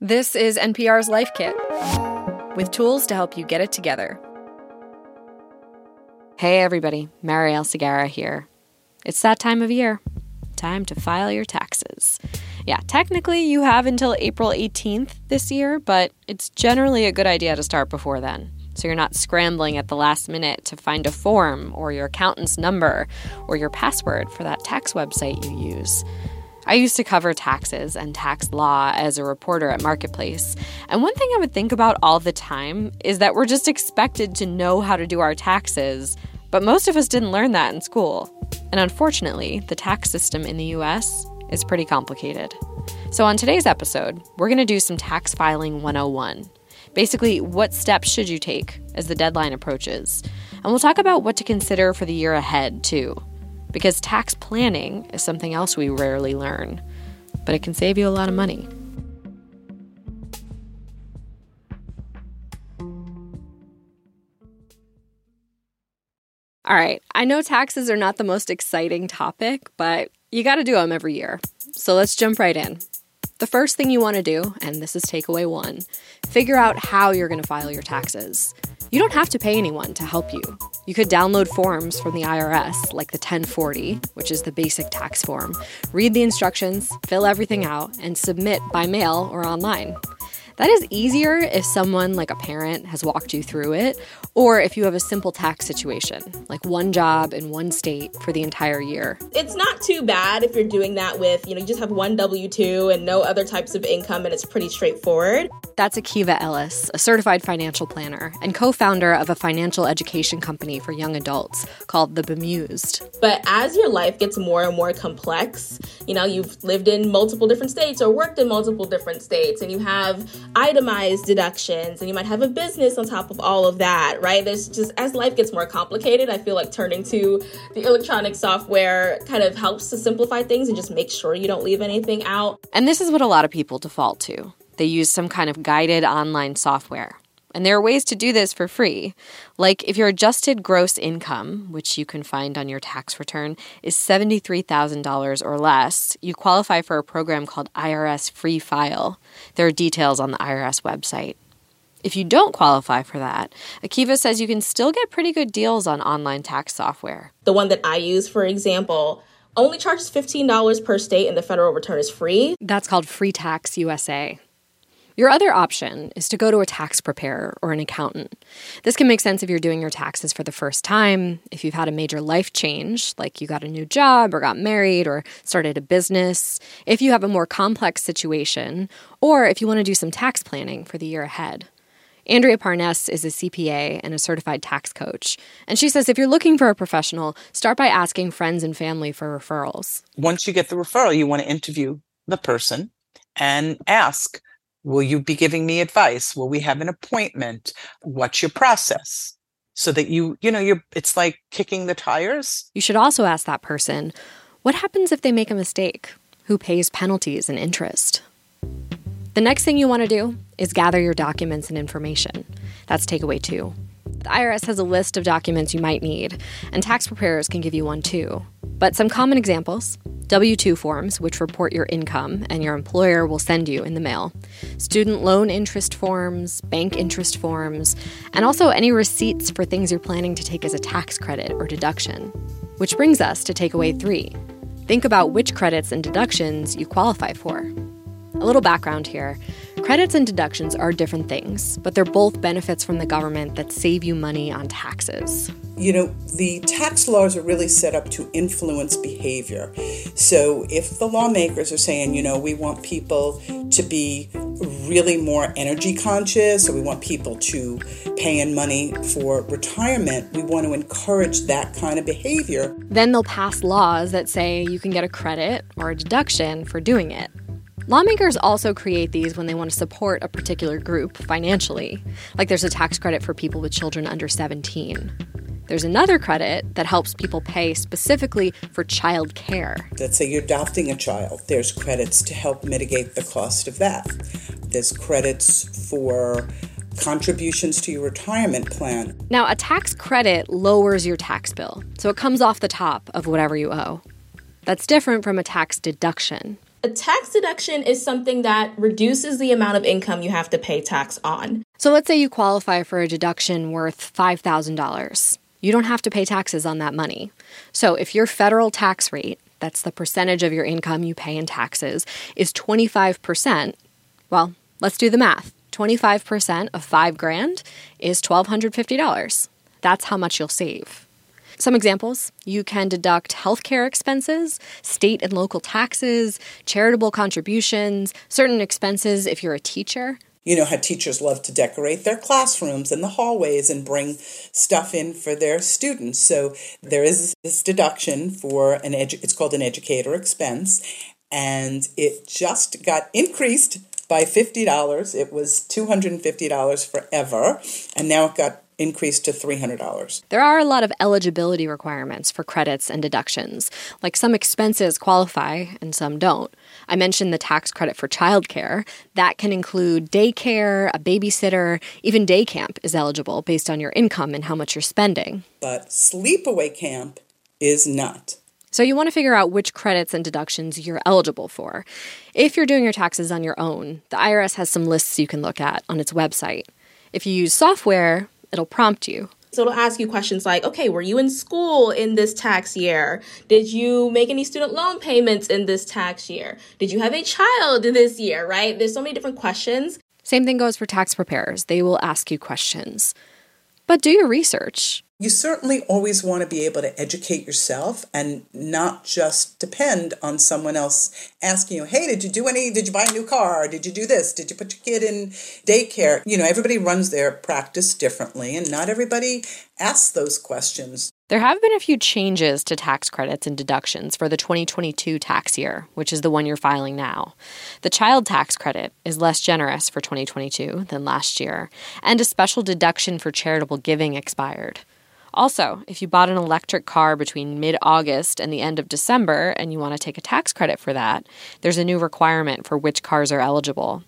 This is NPR's Life Kit with tools to help you get it together. Hey, everybody, Marielle Segarra here. It's that time of year. Time to file your taxes. Yeah, technically you have until April 18th this year, but it's generally a good idea to start before then. So you're not scrambling at the last minute to find a form or your accountant's number or your password for that tax website you use. I used to cover taxes and tax law as a reporter at Marketplace. And one thing I would think about all the time is that we're just expected to know how to do our taxes, but most of us didn't learn that in school. And unfortunately, the tax system in the US is pretty complicated. So, on today's episode, we're going to do some tax filing 101. Basically, what steps should you take as the deadline approaches? And we'll talk about what to consider for the year ahead, too because tax planning is something else we rarely learn, but it can save you a lot of money. All right, I know taxes are not the most exciting topic, but you got to do them every year. So let's jump right in. The first thing you want to do, and this is takeaway one, figure out how you're going to file your taxes. You don't have to pay anyone to help you. You could download forms from the IRS, like the 1040, which is the basic tax form, read the instructions, fill everything out, and submit by mail or online. That is easier if someone like a parent has walked you through it, or if you have a simple tax situation, like one job in one state for the entire year. It's not too bad if you're doing that with, you know, you just have one W 2 and no other types of income, and it's pretty straightforward. That's Akiva Ellis, a certified financial planner and co founder of a financial education company for young adults called The Bemused. But as your life gets more and more complex, you know, you've lived in multiple different states or worked in multiple different states, and you have itemized deductions and you might have a business on top of all of that, right? There's just as life gets more complicated, I feel like turning to the electronic software kind of helps to simplify things and just make sure you don't leave anything out. And this is what a lot of people default to. They use some kind of guided online software. And there are ways to do this for free. Like if your adjusted gross income, which you can find on your tax return, is $73,000 or less, you qualify for a program called IRS Free File. There are details on the IRS website. If you don't qualify for that, Akiva says you can still get pretty good deals on online tax software. The one that I use, for example, only charges $15 per state and the federal return is free. That's called Free Tax USA. Your other option is to go to a tax preparer or an accountant. This can make sense if you're doing your taxes for the first time, if you've had a major life change, like you got a new job or got married or started a business, if you have a more complex situation, or if you want to do some tax planning for the year ahead. Andrea Parnes is a CPA and a certified tax coach. And she says if you're looking for a professional, start by asking friends and family for referrals. Once you get the referral, you want to interview the person and ask Will you be giving me advice? Will we have an appointment? What's your process? So that you, you know, you're it's like kicking the tires. You should also ask that person, what happens if they make a mistake? Who pays penalties and interest? The next thing you want to do is gather your documents and information. That's takeaway two. The IRS has a list of documents you might need, and tax preparers can give you one too. But some common examples W 2 forms, which report your income and your employer will send you in the mail, student loan interest forms, bank interest forms, and also any receipts for things you're planning to take as a tax credit or deduction. Which brings us to takeaway three think about which credits and deductions you qualify for. A little background here Credits and deductions are different things, but they're both benefits from the government that save you money on taxes. You know, the tax laws are really set up to influence behavior. So if the lawmakers are saying, you know, we want people to be really more energy conscious or we want people to pay in money for retirement, we want to encourage that kind of behavior. Then they'll pass laws that say you can get a credit or a deduction for doing it. Lawmakers also create these when they want to support a particular group financially, like there's a tax credit for people with children under 17. There's another credit that helps people pay specifically for child care. Let's say you're adopting a child, there's credits to help mitigate the cost of that. There's credits for contributions to your retirement plan. Now, a tax credit lowers your tax bill, so it comes off the top of whatever you owe. That's different from a tax deduction. A tax deduction is something that reduces the amount of income you have to pay tax on. So let's say you qualify for a deduction worth $5,000. You don't have to pay taxes on that money. So if your federal tax rate, that's the percentage of your income you pay in taxes, is 25%, well, let's do the math. 25% of 5 grand is $1250. That's how much you'll save. Some examples you can deduct healthcare expenses, state and local taxes, charitable contributions, certain expenses if you're a teacher. You know how teachers love to decorate their classrooms and the hallways and bring stuff in for their students. So there is this deduction for an edu- it's called an educator expense and it just got increased by $50. It was $250 forever and now it got increased to $300. There are a lot of eligibility requirements for credits and deductions. Like some expenses qualify and some don't. I mentioned the tax credit for childcare. That can include daycare, a babysitter, even day camp is eligible based on your income and how much you're spending. But sleepaway camp is not. So you want to figure out which credits and deductions you're eligible for. If you're doing your taxes on your own, the IRS has some lists you can look at on its website. If you use software, it'll prompt you. So it'll ask you questions like, okay, were you in school in this tax year? Did you make any student loan payments in this tax year? Did you have a child this year, right? There's so many different questions. Same thing goes for tax preparers. They will ask you questions. But do your research. You certainly always want to be able to educate yourself and not just depend on someone else asking you, hey, did you do any, did you buy a new car? Did you do this? Did you put your kid in daycare? You know, everybody runs their practice differently and not everybody asks those questions. There have been a few changes to tax credits and deductions for the 2022 tax year, which is the one you're filing now. The child tax credit is less generous for 2022 than last year, and a special deduction for charitable giving expired. Also, if you bought an electric car between mid August and the end of December and you want to take a tax credit for that, there's a new requirement for which cars are eligible.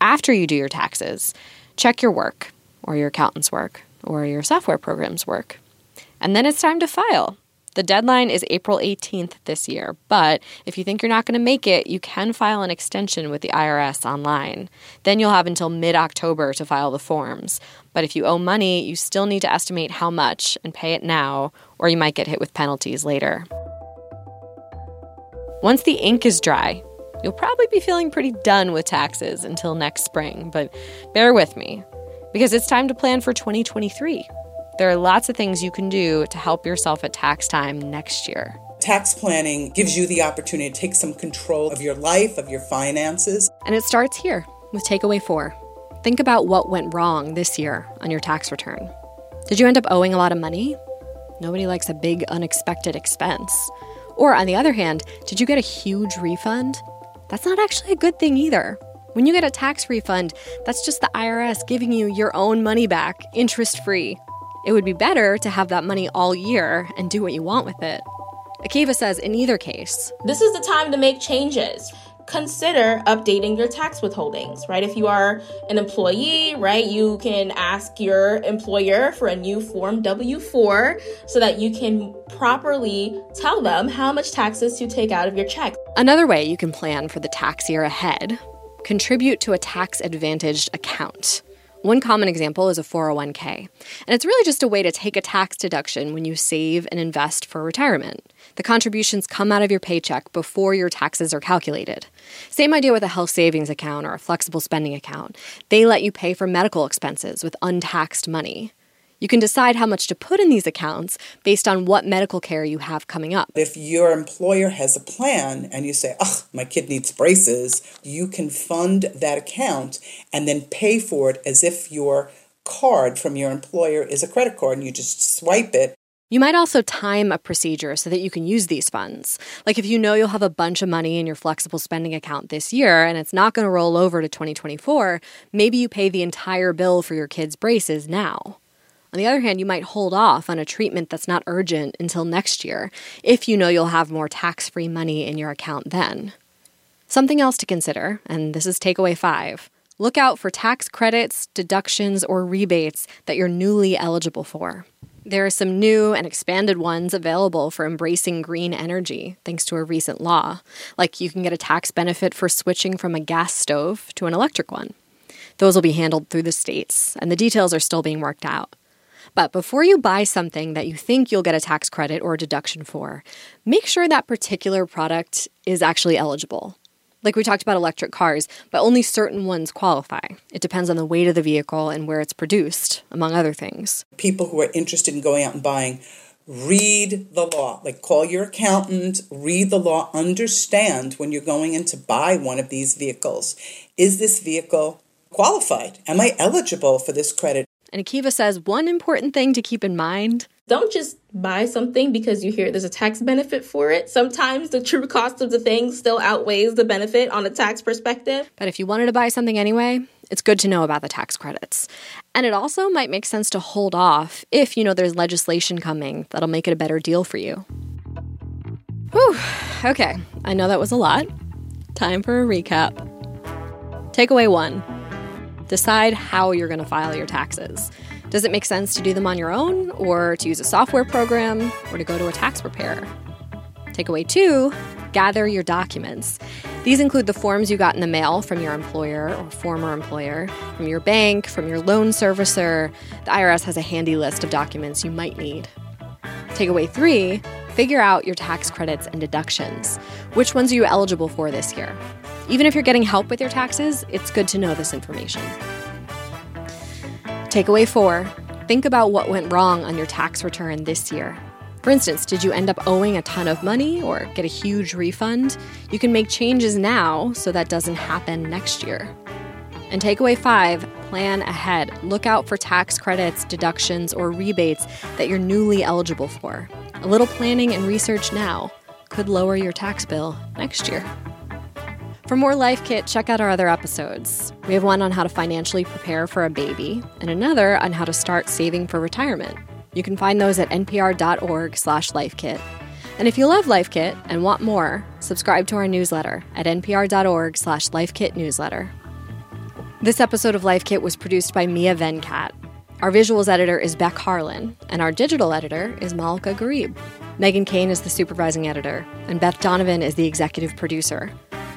After you do your taxes, check your work, or your accountant's work, or your software program's work. And then it's time to file. The deadline is April 18th this year, but if you think you're not going to make it, you can file an extension with the IRS online. Then you'll have until mid October to file the forms. But if you owe money, you still need to estimate how much and pay it now, or you might get hit with penalties later. Once the ink is dry, you'll probably be feeling pretty done with taxes until next spring, but bear with me because it's time to plan for 2023. There are lots of things you can do to help yourself at tax time next year. Tax planning gives you the opportunity to take some control of your life, of your finances. And it starts here with takeaway four. Think about what went wrong this year on your tax return. Did you end up owing a lot of money? Nobody likes a big unexpected expense. Or, on the other hand, did you get a huge refund? That's not actually a good thing either. When you get a tax refund, that's just the IRS giving you your own money back, interest free. It would be better to have that money all year and do what you want with it. Akiva says in either case, this is the time to make changes. Consider updating your tax withholdings, right? If you are an employee, right, you can ask your employer for a new Form W 4 so that you can properly tell them how much taxes to take out of your check. Another way you can plan for the tax year ahead contribute to a tax advantaged account. One common example is a 401k, and it's really just a way to take a tax deduction when you save and invest for retirement. The contributions come out of your paycheck before your taxes are calculated. Same idea with a health savings account or a flexible spending account. They let you pay for medical expenses with untaxed money. You can decide how much to put in these accounts based on what medical care you have coming up. If your employer has a plan and you say, oh, my kid needs braces, you can fund that account and then pay for it as if your card from your employer is a credit card and you just swipe it. You might also time a procedure so that you can use these funds. Like if you know you'll have a bunch of money in your flexible spending account this year and it's not going to roll over to 2024, maybe you pay the entire bill for your kids' braces now. On the other hand, you might hold off on a treatment that's not urgent until next year if you know you'll have more tax free money in your account then. Something else to consider, and this is takeaway five look out for tax credits, deductions, or rebates that you're newly eligible for. There are some new and expanded ones available for embracing green energy, thanks to a recent law. Like you can get a tax benefit for switching from a gas stove to an electric one. Those will be handled through the states, and the details are still being worked out. But before you buy something that you think you'll get a tax credit or a deduction for, make sure that particular product is actually eligible. Like we talked about electric cars, but only certain ones qualify. It depends on the weight of the vehicle and where it's produced, among other things. People who are interested in going out and buying, read the law. Like call your accountant, read the law, understand when you're going in to buy one of these vehicles. Is this vehicle qualified? Am I eligible for this credit? And Akiva says one important thing to keep in mind don't just buy something because you hear there's a tax benefit for it. Sometimes the true cost of the thing still outweighs the benefit on a tax perspective. But if you wanted to buy something anyway, it's good to know about the tax credits. And it also might make sense to hold off if you know there's legislation coming that'll make it a better deal for you. Whew, okay, I know that was a lot. Time for a recap. Takeaway one decide how you're going to file your taxes. Does it make sense to do them on your own, or to use a software program, or to go to a tax preparer? Takeaway two gather your documents. These include the forms you got in the mail from your employer or former employer, from your bank, from your loan servicer. The IRS has a handy list of documents you might need. Takeaway three figure out your tax credits and deductions. Which ones are you eligible for this year? Even if you're getting help with your taxes, it's good to know this information. Takeaway four think about what went wrong on your tax return this year. For instance, did you end up owing a ton of money or get a huge refund? You can make changes now so that doesn't happen next year. And takeaway five plan ahead. Look out for tax credits, deductions, or rebates that you're newly eligible for. A little planning and research now could lower your tax bill next year. For more Life Kit, check out our other episodes. We have one on how to financially prepare for a baby and another on how to start saving for retirement. You can find those at npr.org/lifekit. And if you love Life Kit and want more, subscribe to our newsletter at npr.org/lifekitnewsletter. This episode of Life Kit was produced by Mia Venkat. Our visuals editor is Beck Harlan, and our digital editor is Malika Gharib. Meghan Keane is the supervising editor, and Beth Donovan is the executive producer.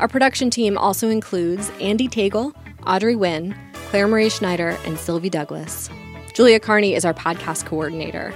Our production team also includes Andee Tagle, Audrey Nguyen, Claire Marie Schneider, and Sylvie Douglis. Julia Carney is our podcast coordinator.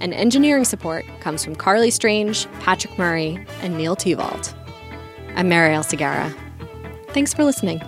And engineering support comes from Carly Strange, Patrick Murray, and Neil Tevault. I'm Marielle Segarra. Thanks for listening.